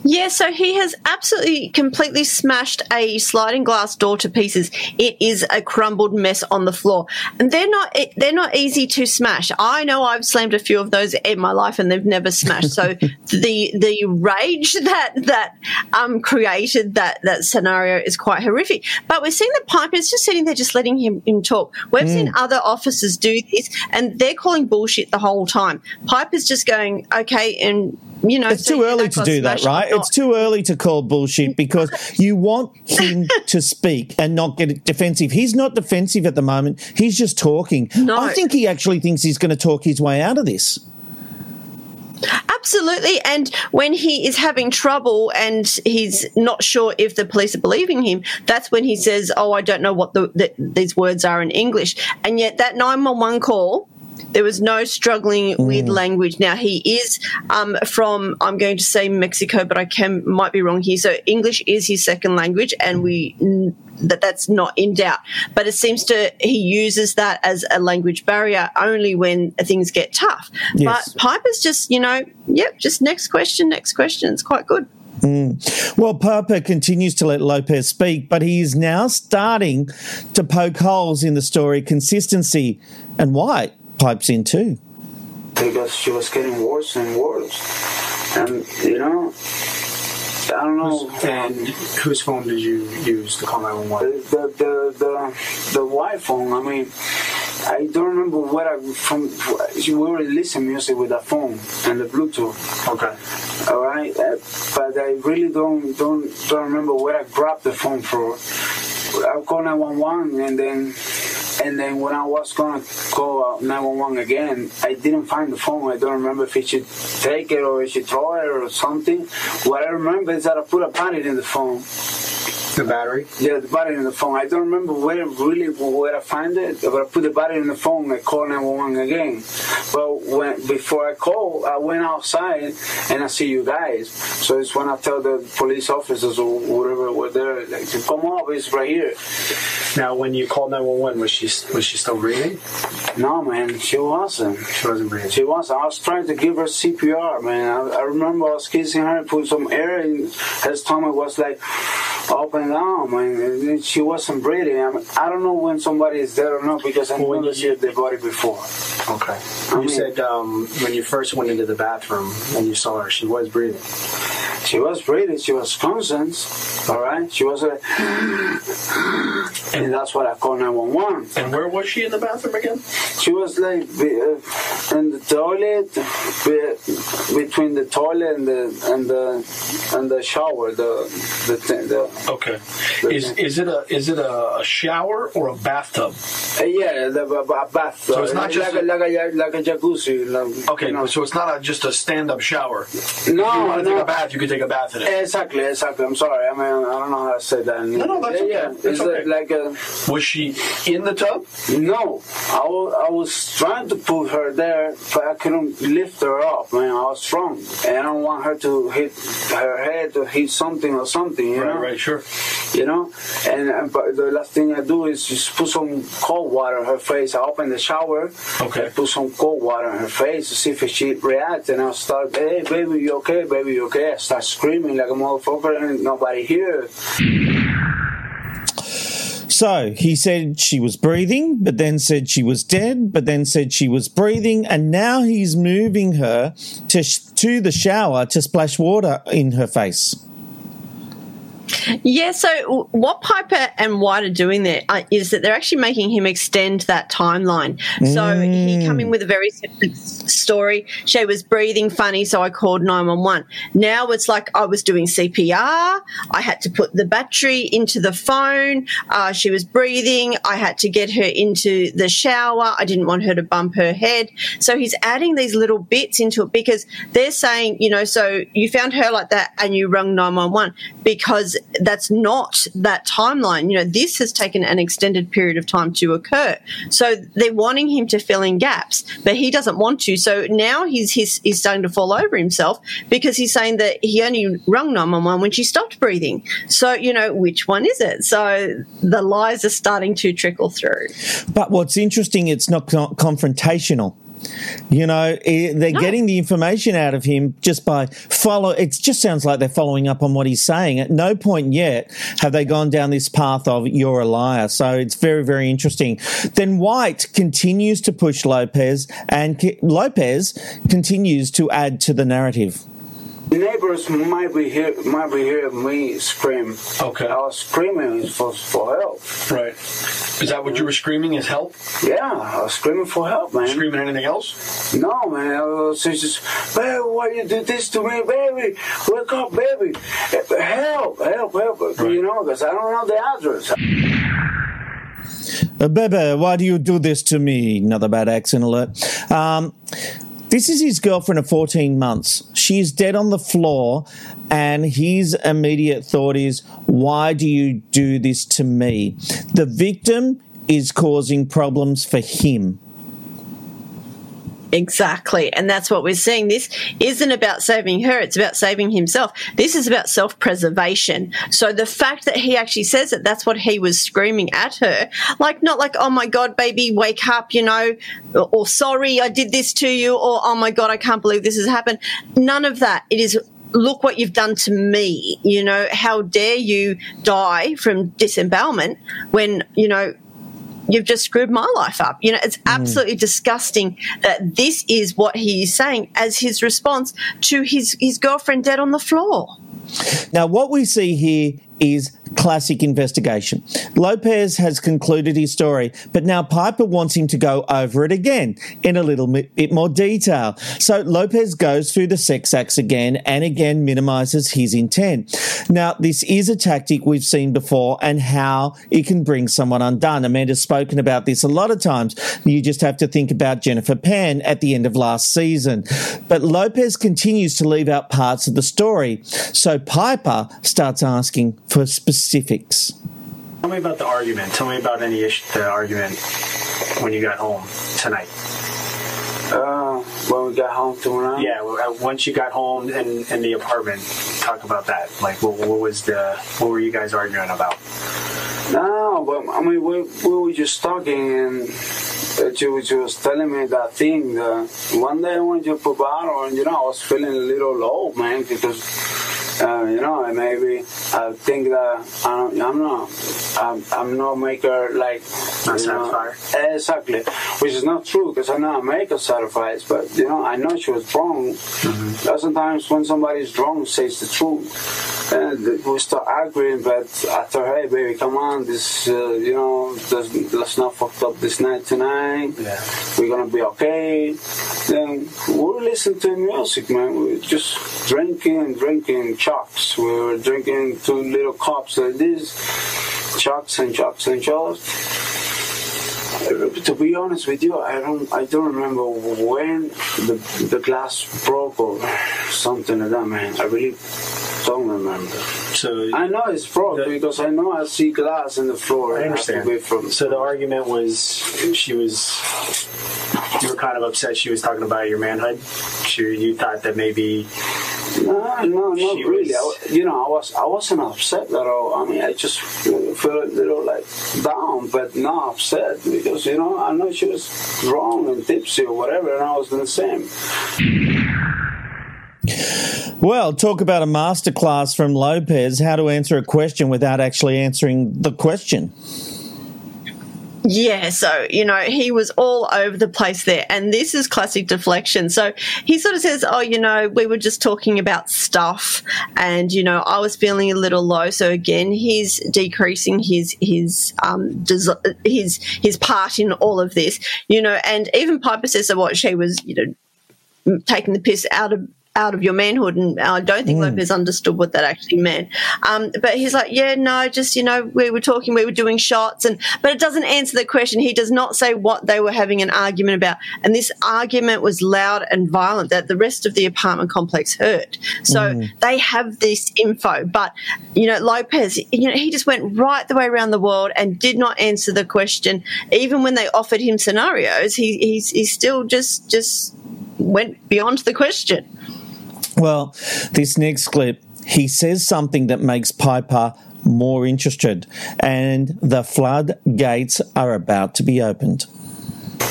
Yeah, so he has absolutely completely smashed a sliding glass door to pieces. It is a crumbled mess on the floor, and they're not they're not easy to smash. I know I've slammed a few of those in my life, and they've never smashed. So the the rage that that um created that that scenario is quite horrific. But we're seeing the pipe is just sitting there, just letting him, him talk. We've Mm. seen other officers do this, and they're calling bullshit the whole time. Piper's just going okay, and you know It's so too early to do that, right? It's too early to call bullshit because you want him to speak and not get defensive. He's not defensive at the moment. He's just talking. No. I think he actually thinks he's going to talk his way out of this. Absolutely. And when he is having trouble and he's not sure if the police are believing him, that's when he says, Oh, I don't know what the, the, these words are in English. And yet, that 911 call, there was no struggling with language. Now he is um, from I'm going to say Mexico, but I can might be wrong here. So English is his second language, and we that that's not in doubt. But it seems to he uses that as a language barrier only when things get tough. Yes. But Piper's just you know, yep, just next question, next question. It's quite good. Mm. Well, Piper continues to let Lopez speak, but he is now starting to poke holes in the story consistency and why pipes in too. because she was getting worse and worse. And you know, I don't know. And whose phone did you use to call 911? The the the the wife phone. I mean, I don't remember what I from. We were listening music with the phone and the Bluetooth. Okay. All right, uh, but I really don't don't don't remember where I grabbed the phone for. I called 911 and then and then when I was gonna call uh, 911 again, I didn't find the phone. I don't remember if he should take it or if she throw it or something. What I remember is that I put a battery in the phone. The battery? Yeah, the battery in the phone. I don't remember where really where I find it, but I put the battery in the phone. I called 911 again. But when before I call, I went outside and I see you guys. So it's when I tell the police officers or whatever were there, like, come up, it's right here. Now, when you called 911, was she was she still breathing? No, man, she wasn't. She wasn't breathing. She wasn't. I was trying to give her CPR, man. I, I remember I was kissing her, and put some air in her stomach, was like up and down, man. And she wasn't breathing. I, mean, I don't know when somebody is dead or not because I never see the body before. Okay. I you mean- said um, when you first went into the bathroom and you saw her, she was breathing. She was breathing. She was conscious. All right. She was like, and that's what I call 911. And where was she in the bathroom again? She was like uh, in the toilet, between the toilet and the and the and the shower. The the, the Okay. Is is it a is it a, a shower or a bathtub? Uh, yeah, the b- b- bath. So it's not just like, a- a, like a like a jacuzzi. Like, Okay, so it's not a, just a stand-up shower. No, if you want to no. take a bath, you could take a bath in it. Exactly, exactly. I'm sorry. I mean, I don't know how to say that. No, no, that's yeah, okay. Yeah, That's it's okay. like a. Was she in the tub? No, I was, I was trying to put her there, but I couldn't lift her up. Man, I was strong, and I don't want her to hit her head or hit something or something. You Right, know, right, sure. You know, and uh, but the last thing I do is just put some cold water on her face. I open the shower. Okay. I put some cold water on her face to see if she reacts, and I start, hey baby, you okay? Baby, you okay? I start screaming like a motherfucker, and nobody here. So he said she was breathing, but then said she was dead, but then said she was breathing, and now he's moving her to sh- to the shower to splash water in her face. Yeah, so what Piper and White are doing there uh, that they're actually making him extend that timeline. So he come in with a very story. She was breathing funny, so I called 911. Now it's like I was doing CPR. I had to put the battery into the phone. Uh, she was breathing. I had to get her into the shower. I didn't want her to bump her head. So he's adding these little bits into it because they're saying, you know, so you found her like that and you rung 911 because that's not that timeline. You know, this has taken an extended period of time to occur. So they're wanting him to fill in gaps, but he doesn't want to. So now he's, he's, he's starting to fall over himself because he's saying that he only rung 911 when she stopped breathing. So, you know, which one is it? So the lies are starting to trickle through. But what's interesting, it's not confrontational. You know, eh, they're getting the information out of him just by follow. It just sounds like they're following up on what he's saying. At no point yet have they gone down this path of you're a liar. So it's very, very interesting. Then White continues to push Lopez, and Lopez continues to add to the narrative. Neighbors might be hear might be hearing me scream. Okay. I was screaming for for help. Right. Is that what you were screaming? Is help? Yeah, I was screaming for help, man. Screaming anything else? No, man. I was just, baby, why you do this to me, baby? Wake up, baby. Help, help, help. You know, because I don't know the address. Uh, Bebe, why do you do this to me? Another bad accent alert. Um, this is his girlfriend of 14 months. She is dead on the floor, and his immediate thought is, Why do you do this to me? The victim is causing problems for him. Exactly. And that's what we're seeing. This isn't about saving her, it's about saving himself. This is about self preservation. So the fact that he actually says that that's what he was screaming at her, like, not like, oh my God, baby, wake up, you know, or, or sorry, I did this to you, or oh my God, I can't believe this has happened. None of that. It is look what you've done to me. You know, how dare you die from disembowelment when, you know, you've just screwed my life up. You know, it's mm. absolutely disgusting that this is what he is saying as his response to his, his girlfriend dead on the floor. Now, what we see here is classic investigation. Lopez has concluded his story, but now Piper wants him to go over it again in a little bit more detail. So Lopez goes through the sex acts again and again minimizes his intent. Now, this is a tactic we've seen before and how it can bring someone undone. Amanda's spoken about this a lot of times. You just have to think about Jennifer Pan at the end of last season. But Lopez continues to leave out parts of the story. So Piper starts asking for specifics. Tell me about the argument. Tell me about any issue, the argument when you got home tonight. Uh, when we got home tonight? Yeah, uh, once you got home in, in the apartment, talk about that. Like, what, what was the, what were you guys arguing about? No, but I mean, we, we were just talking, and she, was- she was telling me that thing. That one day when you put bottle, and you know, I was feeling a little low, man, because uh, you know, maybe I think that I don't, I'm not, I'm, I'm not maker like Not know, exactly, which is not true because I'm not a maker satisfied, but you know, I know she was wrong. Sometimes when somebody's wrong, says the truth, and we start arguing. But after, hey, baby, come on, this, uh, you know, let's, let's not fuck up this night tonight. Yeah. We're gonna be okay. Then we listen to music, man. We were just drinking and drinking chucks. We were drinking two little cups like this, chucks and chucks and chucks. To be honest with you, I don't, I don't remember when the the glass broke or something like that, man. I really don't remember. So I know it's broke because I know I see glass in the floor. I It has to understand. from So the argument was she was you were kind of upset she was talking about your manhood. She, you thought that maybe No, no, not She really. Was- wa- you know, I was I wasn't upset at all. I mean, I just felt a little like down, but not upset because you know I know she was wrong and tipsy or whatever, and I was the same. Well, talk about a masterclass from Lopez how to answer a question without actually answering the question. Yeah, so, you know, he was all over the place there. And this is classic deflection. So he sort of says, Oh, you know, we were just talking about stuff and, you know, I was feeling a little low. So again, he's decreasing his, his, um, des- his, his part in all of this, you know, and even Piper says that what she was, you know, taking the piss out of out of your manhood. And I don't think Lopez understood what that actually meant. Um, but he's like, yeah, no, just, you know, we were talking, we were doing shots. And, but it doesn't answer the question. He does not say what they were having an argument about. And this argument was loud and violent that the rest of the apartment complex heard. So Mm. they have this info. But, you know, Lopez, you know, he just went right the way around the world and did not answer the question. Even when they offered him scenarios, he, he's, he still just, just went beyond the question. Well, this next clip, he says something that makes Piper more interested, and the floodgates are about to be opened.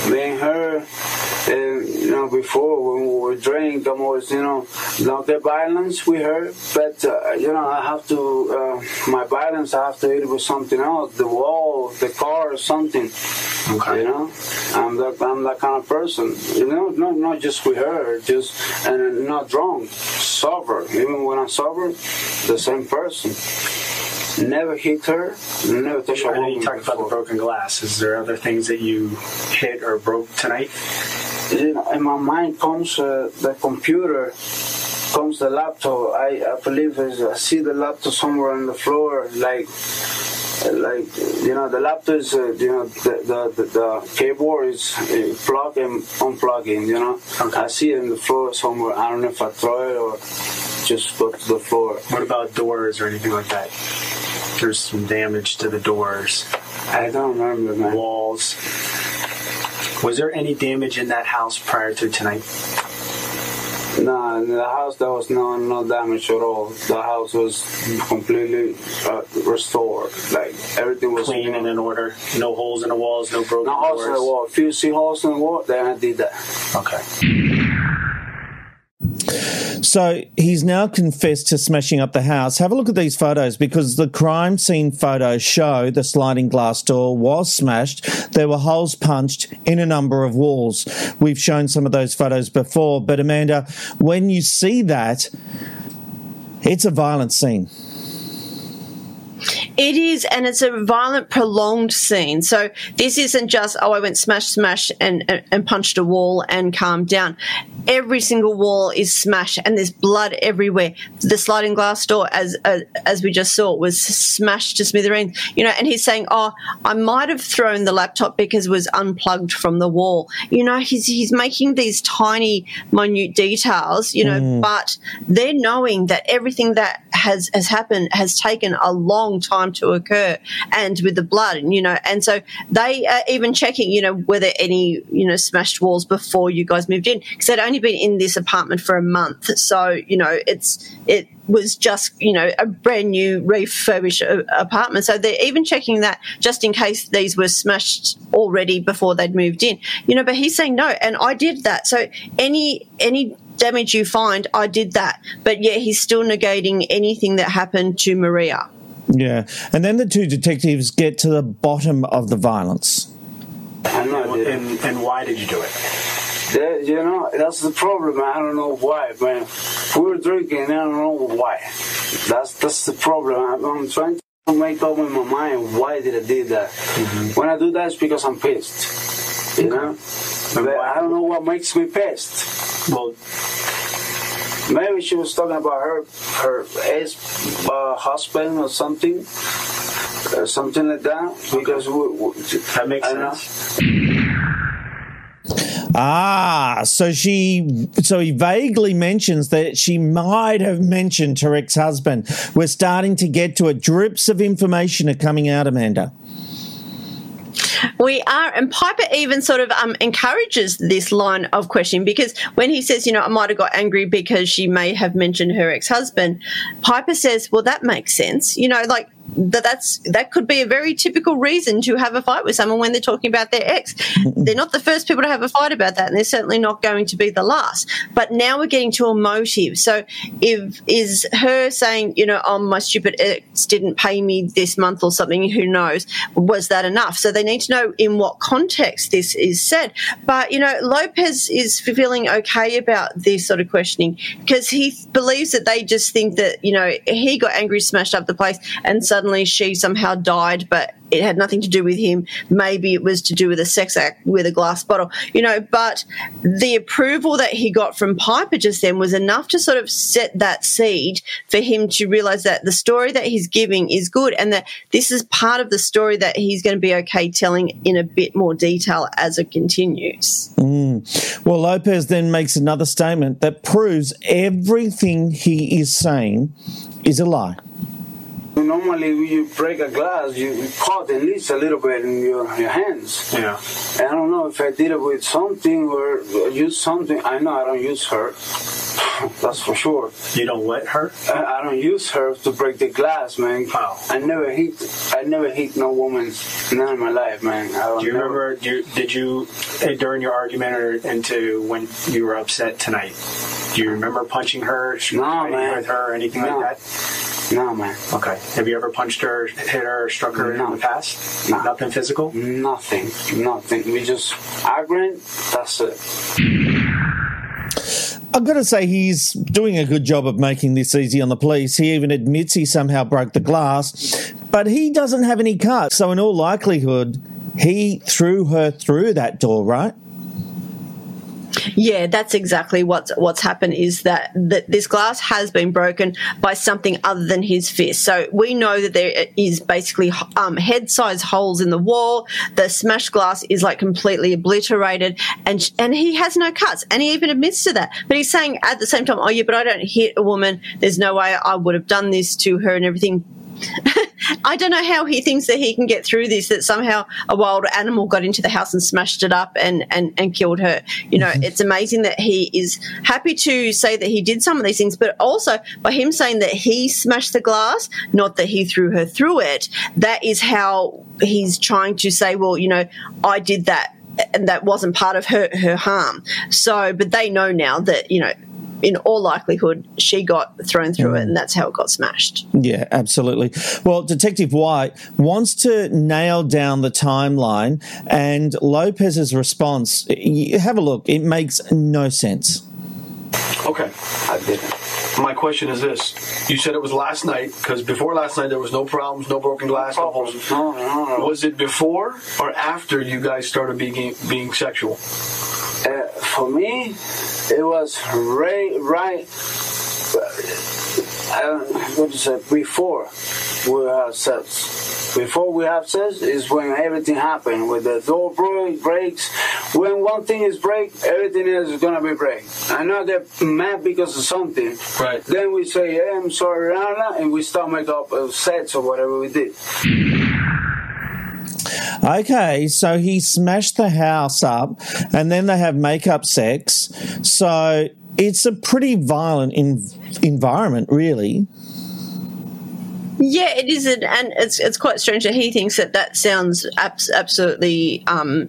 And her, you know, before when we were drinking, I was, you know, not the violence we heard, but uh, you know, I have to, uh, my violence, I have to hit it with something else, the wall, the car, or something. Okay. You know, I'm that, I'm that kind of person. You know, not not just with her, just and not drunk, sober. Even when I'm sober, the same person. Never hit her, never touch a I know you talked about the broken glass. Is there other things that you hit or broke tonight? In my mind comes uh, the computer, comes the laptop. I, I believe is I see the laptop somewhere on the floor, like like you know the laptop is uh, you know the the, the, keyboard is uh, plug and unplugging. You know, I see it on the floor somewhere. I don't know if I throw it or just go to the floor. What about doors or anything like that? There's some damage to the doors. I don't remember, man. Walls. Was there any damage in that house prior to tonight? Nah, in the house there was no no damage at all. The house was completely uh, restored. Like everything was Clean and in order. No holes in the walls, no broken No holes in the wall. If you see holes in the wall, then I did that. Okay. So he's now confessed to smashing up the house. Have a look at these photos because the crime scene photos show the sliding glass door was smashed. There were holes punched in a number of walls. We've shown some of those photos before, but Amanda, when you see that, it's a violent scene. It is, and it's a violent, prolonged scene. So this isn't just, oh, I went smash, smash, and, and, and punched a wall and calmed down. Every single wall is smashed, and there's blood everywhere. The sliding glass door, as uh, as we just saw, was smashed to smithereens. You know, and he's saying, "Oh, I might have thrown the laptop because it was unplugged from the wall." You know, he's he's making these tiny, minute details. You know, Mm. but they're knowing that everything that has has happened has taken a long time to occur and with the blood and you know and so they are even checking you know were there any you know smashed walls before you guys moved in because they'd only been in this apartment for a month. So you know it's it was just you know a brand new refurbished uh, apartment. So they're even checking that just in case these were smashed already before they'd moved in. You know but he's saying no and i did that. So any any damage you find i did that. But yet he's still negating anything that happened to maria Yeah. And then the two detectives get to the bottom of the violence. And, and, and why did you do it? That, you know, that's the problem. I don't know why, man. We were drinking. I don't know why. That's that's the problem. I'm, I'm trying to make up in my mind why did I do that. Mm-hmm. When I do that, it's because I'm pissed. You know, but I don't know what makes me pissed. Well, maybe she was talking about her her ex uh, husband or something, uh, something like that. Because we, we, that makes sense. Ah, so she, so he vaguely mentions that she might have mentioned her ex-husband. We're starting to get to it. Drips of information are coming out, Amanda. We are, and Piper even sort of um, encourages this line of questioning because when he says, you know, I might have got angry because she may have mentioned her ex husband, Piper says, well, that makes sense. You know, like that that's that could be a very typical reason to have a fight with someone when they're talking about their ex. they're not the first people to have a fight about that, and they're certainly not going to be the last. But now we're getting to a motive. So if is her saying, you know, oh my stupid ex didn't pay me this month or something, who knows? Was that enough? So they need to know in what context this is said. But you know, Lopez is feeling okay about this sort of questioning because he believes that they just think that you know he got angry, smashed up the place, and suddenly she somehow died, but it had nothing to do with him. Maybe it was to do with a sex act with a glass bottle, you know. But the approval that he got from Piper just then was enough to sort of set that seed for him to realize that the story that he's giving is good and that this is part of the story that he's going to be okay telling in a bit more detail as it continues. Mm. Well, Lopez then makes another statement that proves everything he is saying is a lie. Normally, when you break a glass, you, you cut at least a little bit in your, your hands. Yeah. I don't know if I did it with something or use something. I know I don't use her. That's for sure. You don't wet her? I, I don't use her to break the glass, man. Wow. I never hit. I never hit no woman, none in my life, man. I don't Do you never- remember? Do you, did you eh, during your argument or into when you were upset tonight? Do you remember punching her, No, man. with her, or anything No. like that? No, man. Okay. Have you ever punched her, hit her, struck her No. in the past? No. Nothing physical. Nothing. Nothing. We just arguing. That's it. I've got to say, he's doing a good job of making this easy on the police. He even admits he somehow broke the glass, but he doesn't have any cuts. So, in all likelihood, he threw her through that door, right? Yeah, that's exactly what's what's happened. Is that that this glass has been broken by something other than his fist. So we know that there is basically um, head-size holes in the wall. The smashed glass is like completely obliterated, and and he has no cuts, and he even admits to that. But he's saying at the same time, "Oh yeah, but I don't hit a woman. There's no way I would have done this to her and everything." I don't know how he thinks that he can get through this, that somehow a wild animal got into the house and smashed it up and, and, and killed her. You know, mm-hmm. it's amazing that he is happy to say that he did some of these things, but also by him saying that he smashed the glass, not that he threw her through it, that is how he's trying to say, well, you know, I did that and that wasn't part of her, her harm. So, but they know now that, you know, in all likelihood, she got thrown through it mm. and that's how it got smashed. Yeah, absolutely. Well, Detective White wants to nail down the timeline, and Lopez's response, you have a look, it makes no sense. Okay. I didn't. My question is this: You said it was last night because before last night there was no problems, no broken glass, no holes. No, no, no. Was it before or after you guys started being being sexual? Uh, for me, it was right, right. Uh, what you say? Before we have sex. Before we have sex is when everything happened. When the door break, breaks. When one thing is break, everything else is gonna be break. I not get mad because of something. Right. Then we say, "Yeah, I'm sorry, Rana," and we start make up uh, sets or whatever we did. Okay, so he smashed the house up, and then they have makeup sex. So it's a pretty violent in- environment, really. Yeah, it is, and it's it's quite strange that he thinks that that sounds abs- absolutely um,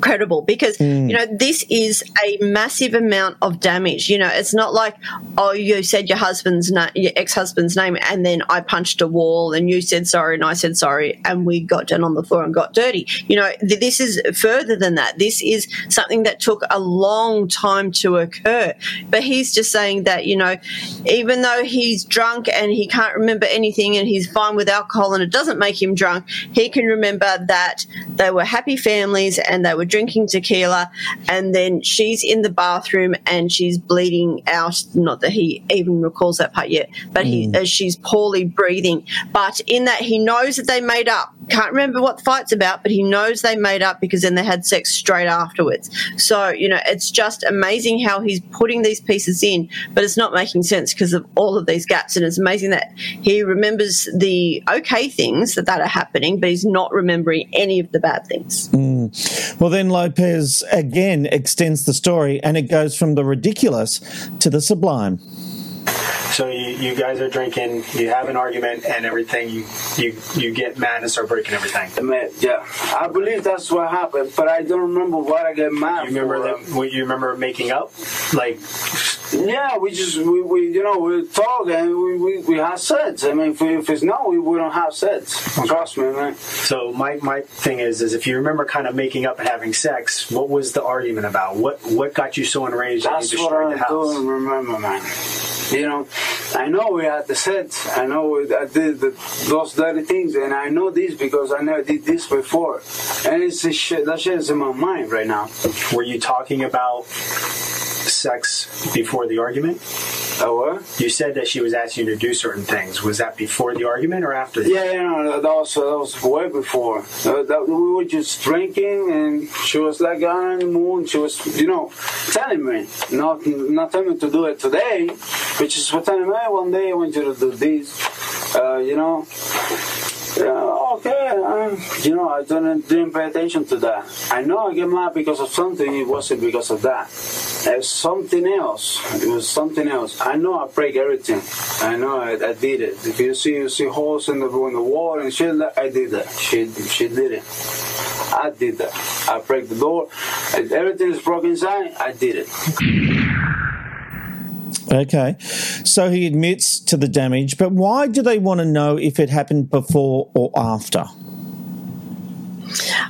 credible because you hmm. know this is a massive amount of damage. You know, it's not like oh, you said your husband's na- your ex husband's name, and then I punched a wall, and you said sorry, and I said sorry, and we got down on the floor and got dirty. You know, th- this is further than that. This is something that took a long time to occur. But he's just saying that you know, even though he's drunk and he can't remember anything, and he's fine with alcohol, and it doesn't make him drunk, he can remember that they were happy families and they were drinking tequila, and then she's in the bathroom and she's bleeding out. Not that he even recalls that part yet, but he as she's poorly breathing. But in that he knows that they made up. Can't remember what the fight's about, but he knows they made up because then they had sex straight afterwards. So you know, it's just amazing how he's putting these pieces in, but it's not making sense because of all of these gaps. And it's amazing that he remembers the okay things that that are happening, but he's not remembering any of the bad things. Mm. Well, then Lopez again extends the story, and it goes from the ridiculous to the sublime. So you, you guys are drinking, you have an argument, and everything. You you you get mad and start breaking everything. Man, yeah, I believe that's what happened, but I don't remember what I get mad You remember for. that? what You remember making up? Like Yeah, we just we, we you know we talk and we, we, we have sex. I mean, if, we, if it's no, we, we don't have sex. Trust me, man. So my, my thing is is if you remember kind of making up and having sex, what was the argument about? What what got you so enraged that That's you what destroyed I the house? don't remember, man. You know, I know we had the sex. I know we- I did the, those dirty things, and I know this because I never did this before. And it's shit. That shit is in my mind right now. Were you talking about sex before the argument? Oh, what? You said that she was asking you to do certain things. Was that before the argument or after? The Yeah, you know, that was, that was way before. Uh, that, we were just drinking, and she was like on the moon. She was, you know, telling me, not not telling me to do it today, which is was telling me, one day I want you to do this. Uh, you know, yeah, okay. Uh, you know, I didn't, didn't pay attention to that. I know I get mad because of something. It wasn't because of that. It's something else. It was something else. I know I break everything. I know I, I did it. If you see you see holes in the in the wall and shit, I did that. She she did it. I did that. I break the door. Everything is broken inside. I did it. Okay. So he admits to the damage, but why do they want to know if it happened before or after?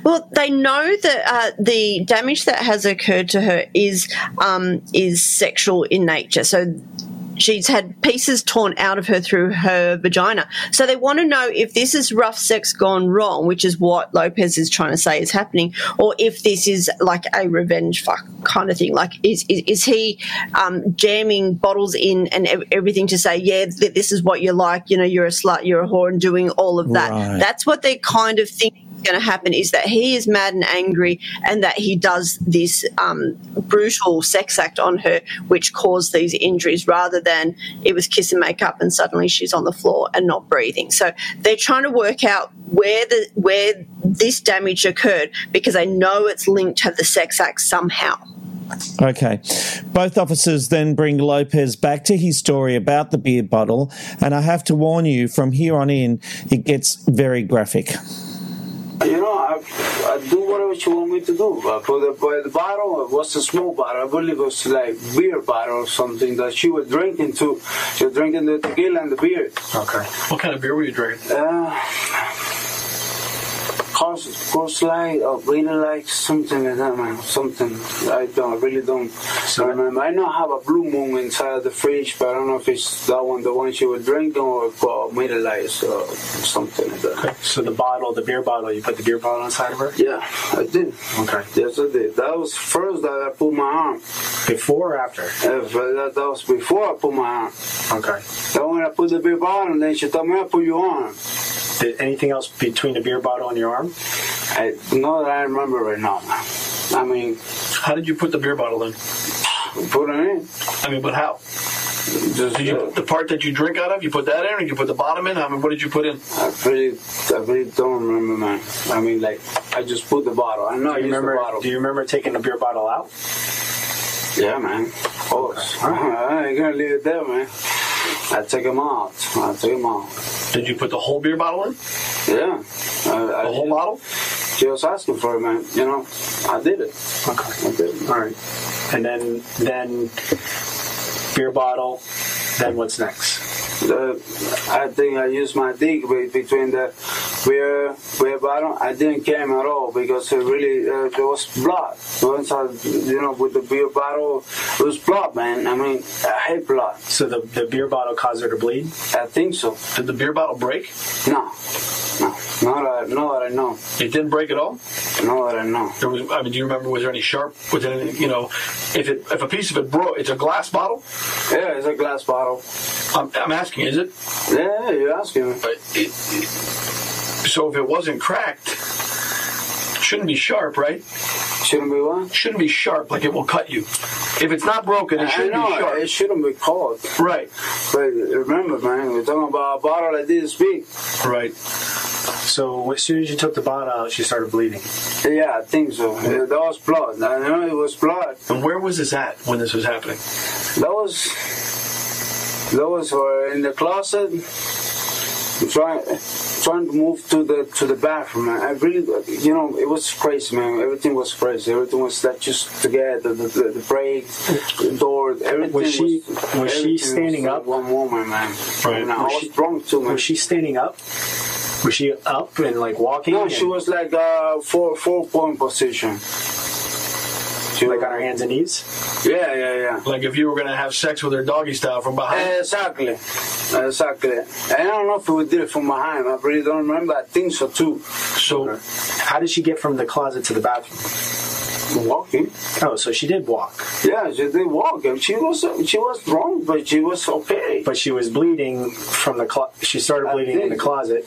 Well, they know that uh, the damage that has occurred to her is um, is sexual in nature. So she's had pieces torn out of her through her vagina. So they want to know if this is rough sex gone wrong, which is what Lopez is trying to say is happening, or if this is like a revenge fuck kind of thing. Like, is is, is he um, jamming bottles in and everything to say, yeah, th- this is what you're like. You know, you're a slut, you're a whore, and doing all of that. Right. That's what they kind of think going to happen is that he is mad and angry and that he does this um, brutal sex act on her which caused these injuries rather than it was kiss and make up and suddenly she's on the floor and not breathing so they're trying to work out where the where this damage occurred because they know it's linked to the sex act somehow Okay. Both officers then bring Lopez back to his story about the beer bottle, and I have to warn you from here on in, it gets very graphic. You know, I, I do whatever you want me to do. I put the, by the bottle, it was a small bottle. I believe it was like beer bottle or something that she was drinking too. She was drinking the tequila and the beer. Okay. What kind of beer were you drinking? Uh, Coors, Coors Light, or really like something like that, man. Something I don't, I really don't remember. I know I have a blue moon inside the fridge, but I don't know if it's that one, the one she was drinking, or uh, Miller Light or something like that. Okay. So the bottle, the beer bottle, you put the beer bottle inside of her? Yeah, I did. Okay. Yes, I did. That was first that I put my arm. Before or after? Uh, that, that was before I put my arm. Okay. Then when I put the beer bottle, then she told me I put your arm. Did anything else between the beer bottle and your arm? I know that I remember right now. I mean, How did you put the beer bottle in? put it in. I mean, but how? Just Did you, the part that you drink out of, you put that in, or you put the bottom in? I mean, what did you put in? I really, I really don't remember, man. I mean, like, I just put the bottle. I know I do you used remember? the bottle. Do you remember taking the beer bottle out? Yeah, man. Of course. I ain't gonna leave it there, man. I take them out. I take them out. Did you put the whole beer bottle in? Yeah. I, I The whole bottle? She was asking for it, man. You know, I did it. Okay. I did it. All right. And then then beer bottle. Then what's next? The, I think I used my dick between the beer beer bottle. I didn't came at all because it really uh, there was blood. Once I, you know, with the beer bottle, it was blood, man. I mean, I hate blood. So the, the beer bottle caused her to bleed? I think so. Did the beer bottle break? No, no, not that, not that I know. It didn't break at all. Not that I know. There was. I mean, do you remember? Was there any sharp? Was there any? You know, if it if a piece of it broke, it's a glass bottle. Yeah, it's a glass bottle. I'm, I'm asking, is it? Yeah, you're asking. But it, it- so if it wasn't cracked, it shouldn't be sharp, right? Shouldn't be what? Shouldn't be sharp, like it will cut you. If it's not broken, it shouldn't know be sharp. it shouldn't be cold. Right. But remember, man, we're talking about a bottle that didn't speak. Right. So as soon as you took the bottle out, she started bleeding. Yeah, I think so. Yeah, That was blood. I know it was blood. And where was this at when this was happening? That was those were in the closet trying trying to move to the to the bathroom. Man. I really, you know, it was crazy, man. Everything was crazy. Everything was like just together. The, the, the brake, the door, everything. Was she was, was she standing was up? One woman, man. Right. And I Was she- drunk too, man. Was she standing up? Was she up and like walking? No, she was like uh, four four point position. She like on her hands and knees. Yeah, yeah, yeah. Like if you were going to have sex with her doggy style from behind. Exactly, exactly. I don't know if we did it from behind. I really don't remember. I think so too. So, how did she get from the closet to the bathroom? Walking. Oh, so she did walk. Yeah, she did walk. And She was she was drunk, but she was okay. But she was bleeding from the clo- she started bleeding in the closet.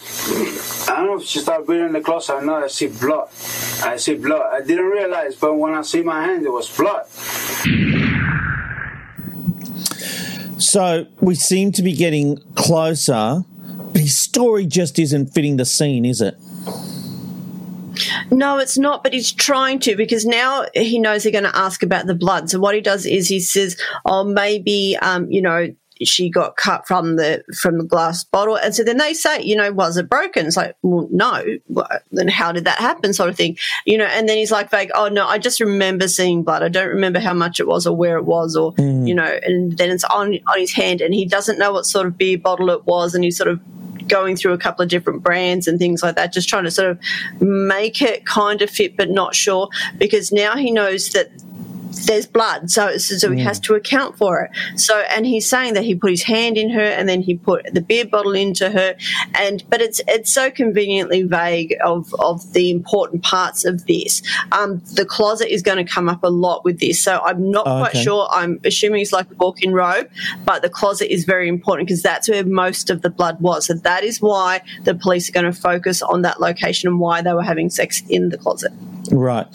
I don't know if she started bleeding in the closet. I know I see blood. I see blood. I didn't realize, but when I see my hand, it was blood. So we seem to be getting closer, but his story just isn't fitting the scene, is it? No, it's not, but he's trying to because now he knows they're going to ask about the blood. So what he does is he says, "Oh, maybe um, you know." She got cut from the from the glass bottle, and so then they say, you know, was it broken? It's like, well, no. Then how did that happen? Sort of thing, you know. And then he's like, vague, oh no, I just remember seeing blood. I don't remember how much it was or where it was, or you know. And then it's on on his hand, and he doesn't know what sort of beer bottle it was, and he's sort of going through a couple of different brands and things like that, just trying to sort of make it kind of fit, but not sure, because now he knows that there's blood, so so he has to account for it. So, and he's saying that he put his hand in her, and then he put the beer bottle into her, and but it's it's so conveniently vague of of the important parts of this. Um, the closet is going to come up a lot with this, so I'm not Oh, quite okay. sure. I'm assuming it's like a walk-in robe, but the closet is very important because that's where most of the blood was. So that is why the police are going to focus on that location and why they were having sex in the closet. Right.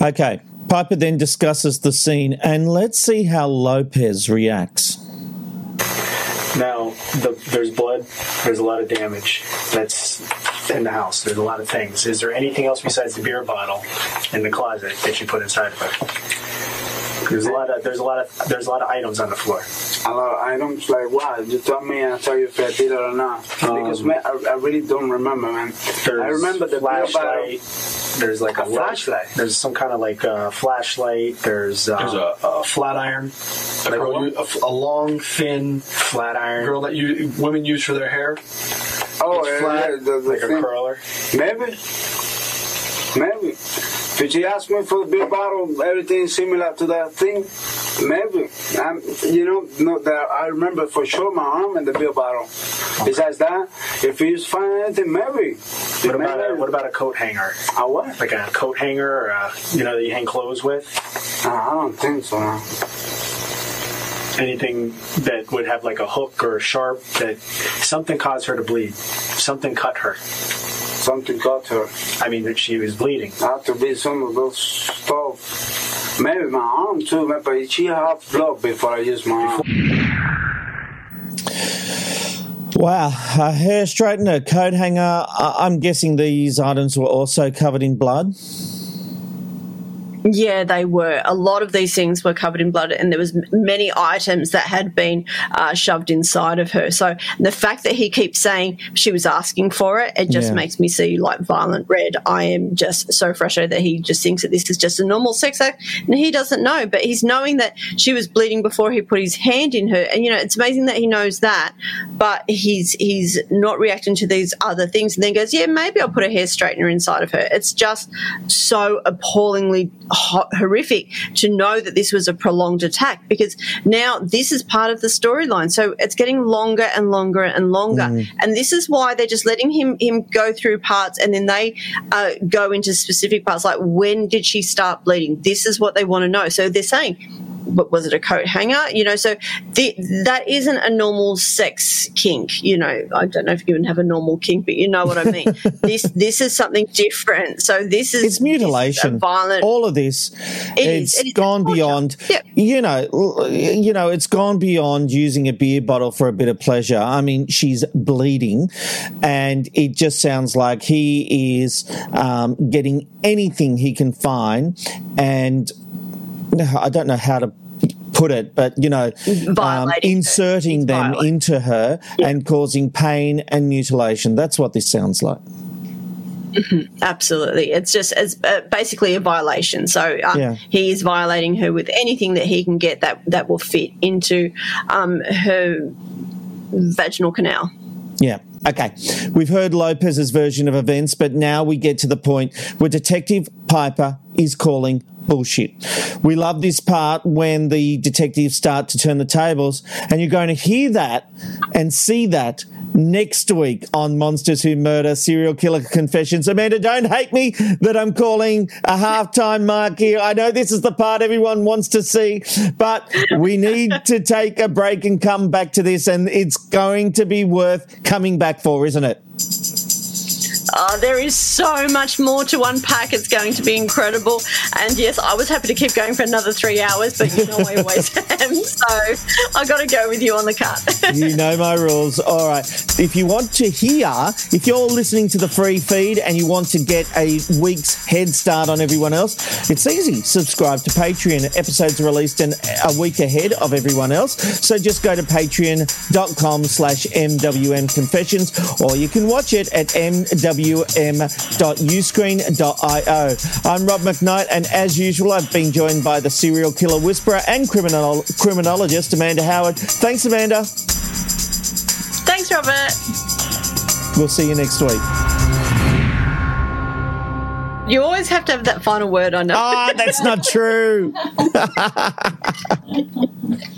Okay. Piper then discusses the scene, and let's see how Lopez reacts. Now, the, there's blood. There's a lot of damage that's in the house. There's a lot of things. Is there anything else besides the beer bottle in the closet that you put inside of her? There's a lot of there's a lot of there's a lot of items on the floor. A lot of items like what? You tell me, and I'll tell you if I did it or not. Um, because man, I, I really don't remember, man. I remember the beer bottle. Flashlight. There's like a, A flashlight. There's some kind of like uh, flashlight. There's uh, There's a, a flat iron, a, Like girl, what? u- a, f- a long, thin flat iron. girl that you women use for their hair. Oh, It's yeah, flat, yeah, the, the like a curler. Maybe. Maybe. Did she ask me for the beer bottle, everything similar to that thing? Maybe. Um, you know, no, that I remember for sure my arm and the beer bottle. Besides that, if you find anything, maybe. What about a, what about a coat hanger? A what? Like a coat hanger, or a, you know, that you hang clothes with? Uh, I don't think so. No. Anything that would have like a hook or a sharp that something caused her to bleed. Something cut her. Something cut her. I mean, that she was bleeding. Have to be some of those stuff. Maybe my arm too, man, but she had blood before I used my arm. Wow, a hair straightener, a coat hanger. I- I'm guessing these items were also covered in blood. Yeah, they were. A lot of these things were covered in blood, and there was many items that had been uh, shoved inside of her. So the fact that he keeps saying she was asking for it, it just Yeah. makes me see like violent red. I am just so frustrated that he just thinks that this is just a normal sex act, and he doesn't know. But he's knowing that she was bleeding before he put his hand in her, and you know it's amazing that he knows that, but he's he's not reacting to these other things, and then goes, "Yeah, maybe I'll put a hair straightener inside of her." It's just so appallingly horrific to know that this was a prolonged attack because now this is part of the storyline. So it's getting longer and longer and longer, and this is why they're just letting him him go through parts, and then they uh, go into specific parts like when did she start bleeding? This is what they want to know. So they're saying was it a coat hanger? You know, so the, that isn't a normal sex kink. You know, I don't know if you even have a normal kink, but you know what I mean. this this is something different. So this is It's mutilation. is violent. All of this, It is, it's it is. gone beyond. You know, you know, it's gone beyond using a beer bottle for a bit of pleasure. I mean, she's bleeding, and it just sounds like he is um, getting anything he can find, and I don't know how to put it, but you know, um, inserting them into her and causing pain and mutilation. That's what this sounds like. Absolutely. It's just it's uh, basically a violation. So um, Yeah. he is violating her with anything that he can get that, that will fit into um, her vaginal canal. Yeah. Okay. We've heard Lopez's version of events, but now we get to the point where Detective Piper is calling bullshit. We love this part when the detectives start to turn the tables, and you're going to hear that and see that next week on Monsters Who Murder Serial Killer Confessions. Amanda, don't hate me that I'm calling a halftime mark here. I know this is the part everyone wants to see, but we need to take a break and come back to this, and it's going to be worth coming back for, isn't it? Uh, there is so much more to unpack. It's going to be incredible. And yes, I was happy to keep going for another three hours, but you know I always am. So I got to go with you on the cut. you know my rules. All right. If you want to hear, if you're listening to the free feed and you want to get a week's head start on everyone else, it's easy. Subscribe to Patreon. Episodes are released in a week ahead of everyone else. So just go to patreon.com slash MWM Confessions or you can watch it at mwm.uscreen.io. I'm Rob McKnight and as usual, I've been joined by the serial killer whisperer and criminal, criminologist Amanda Howard. Thanks, Amanda. Thanks, Robert. We'll see you next week. You always have to have that final word, on know. Ah, that's not true.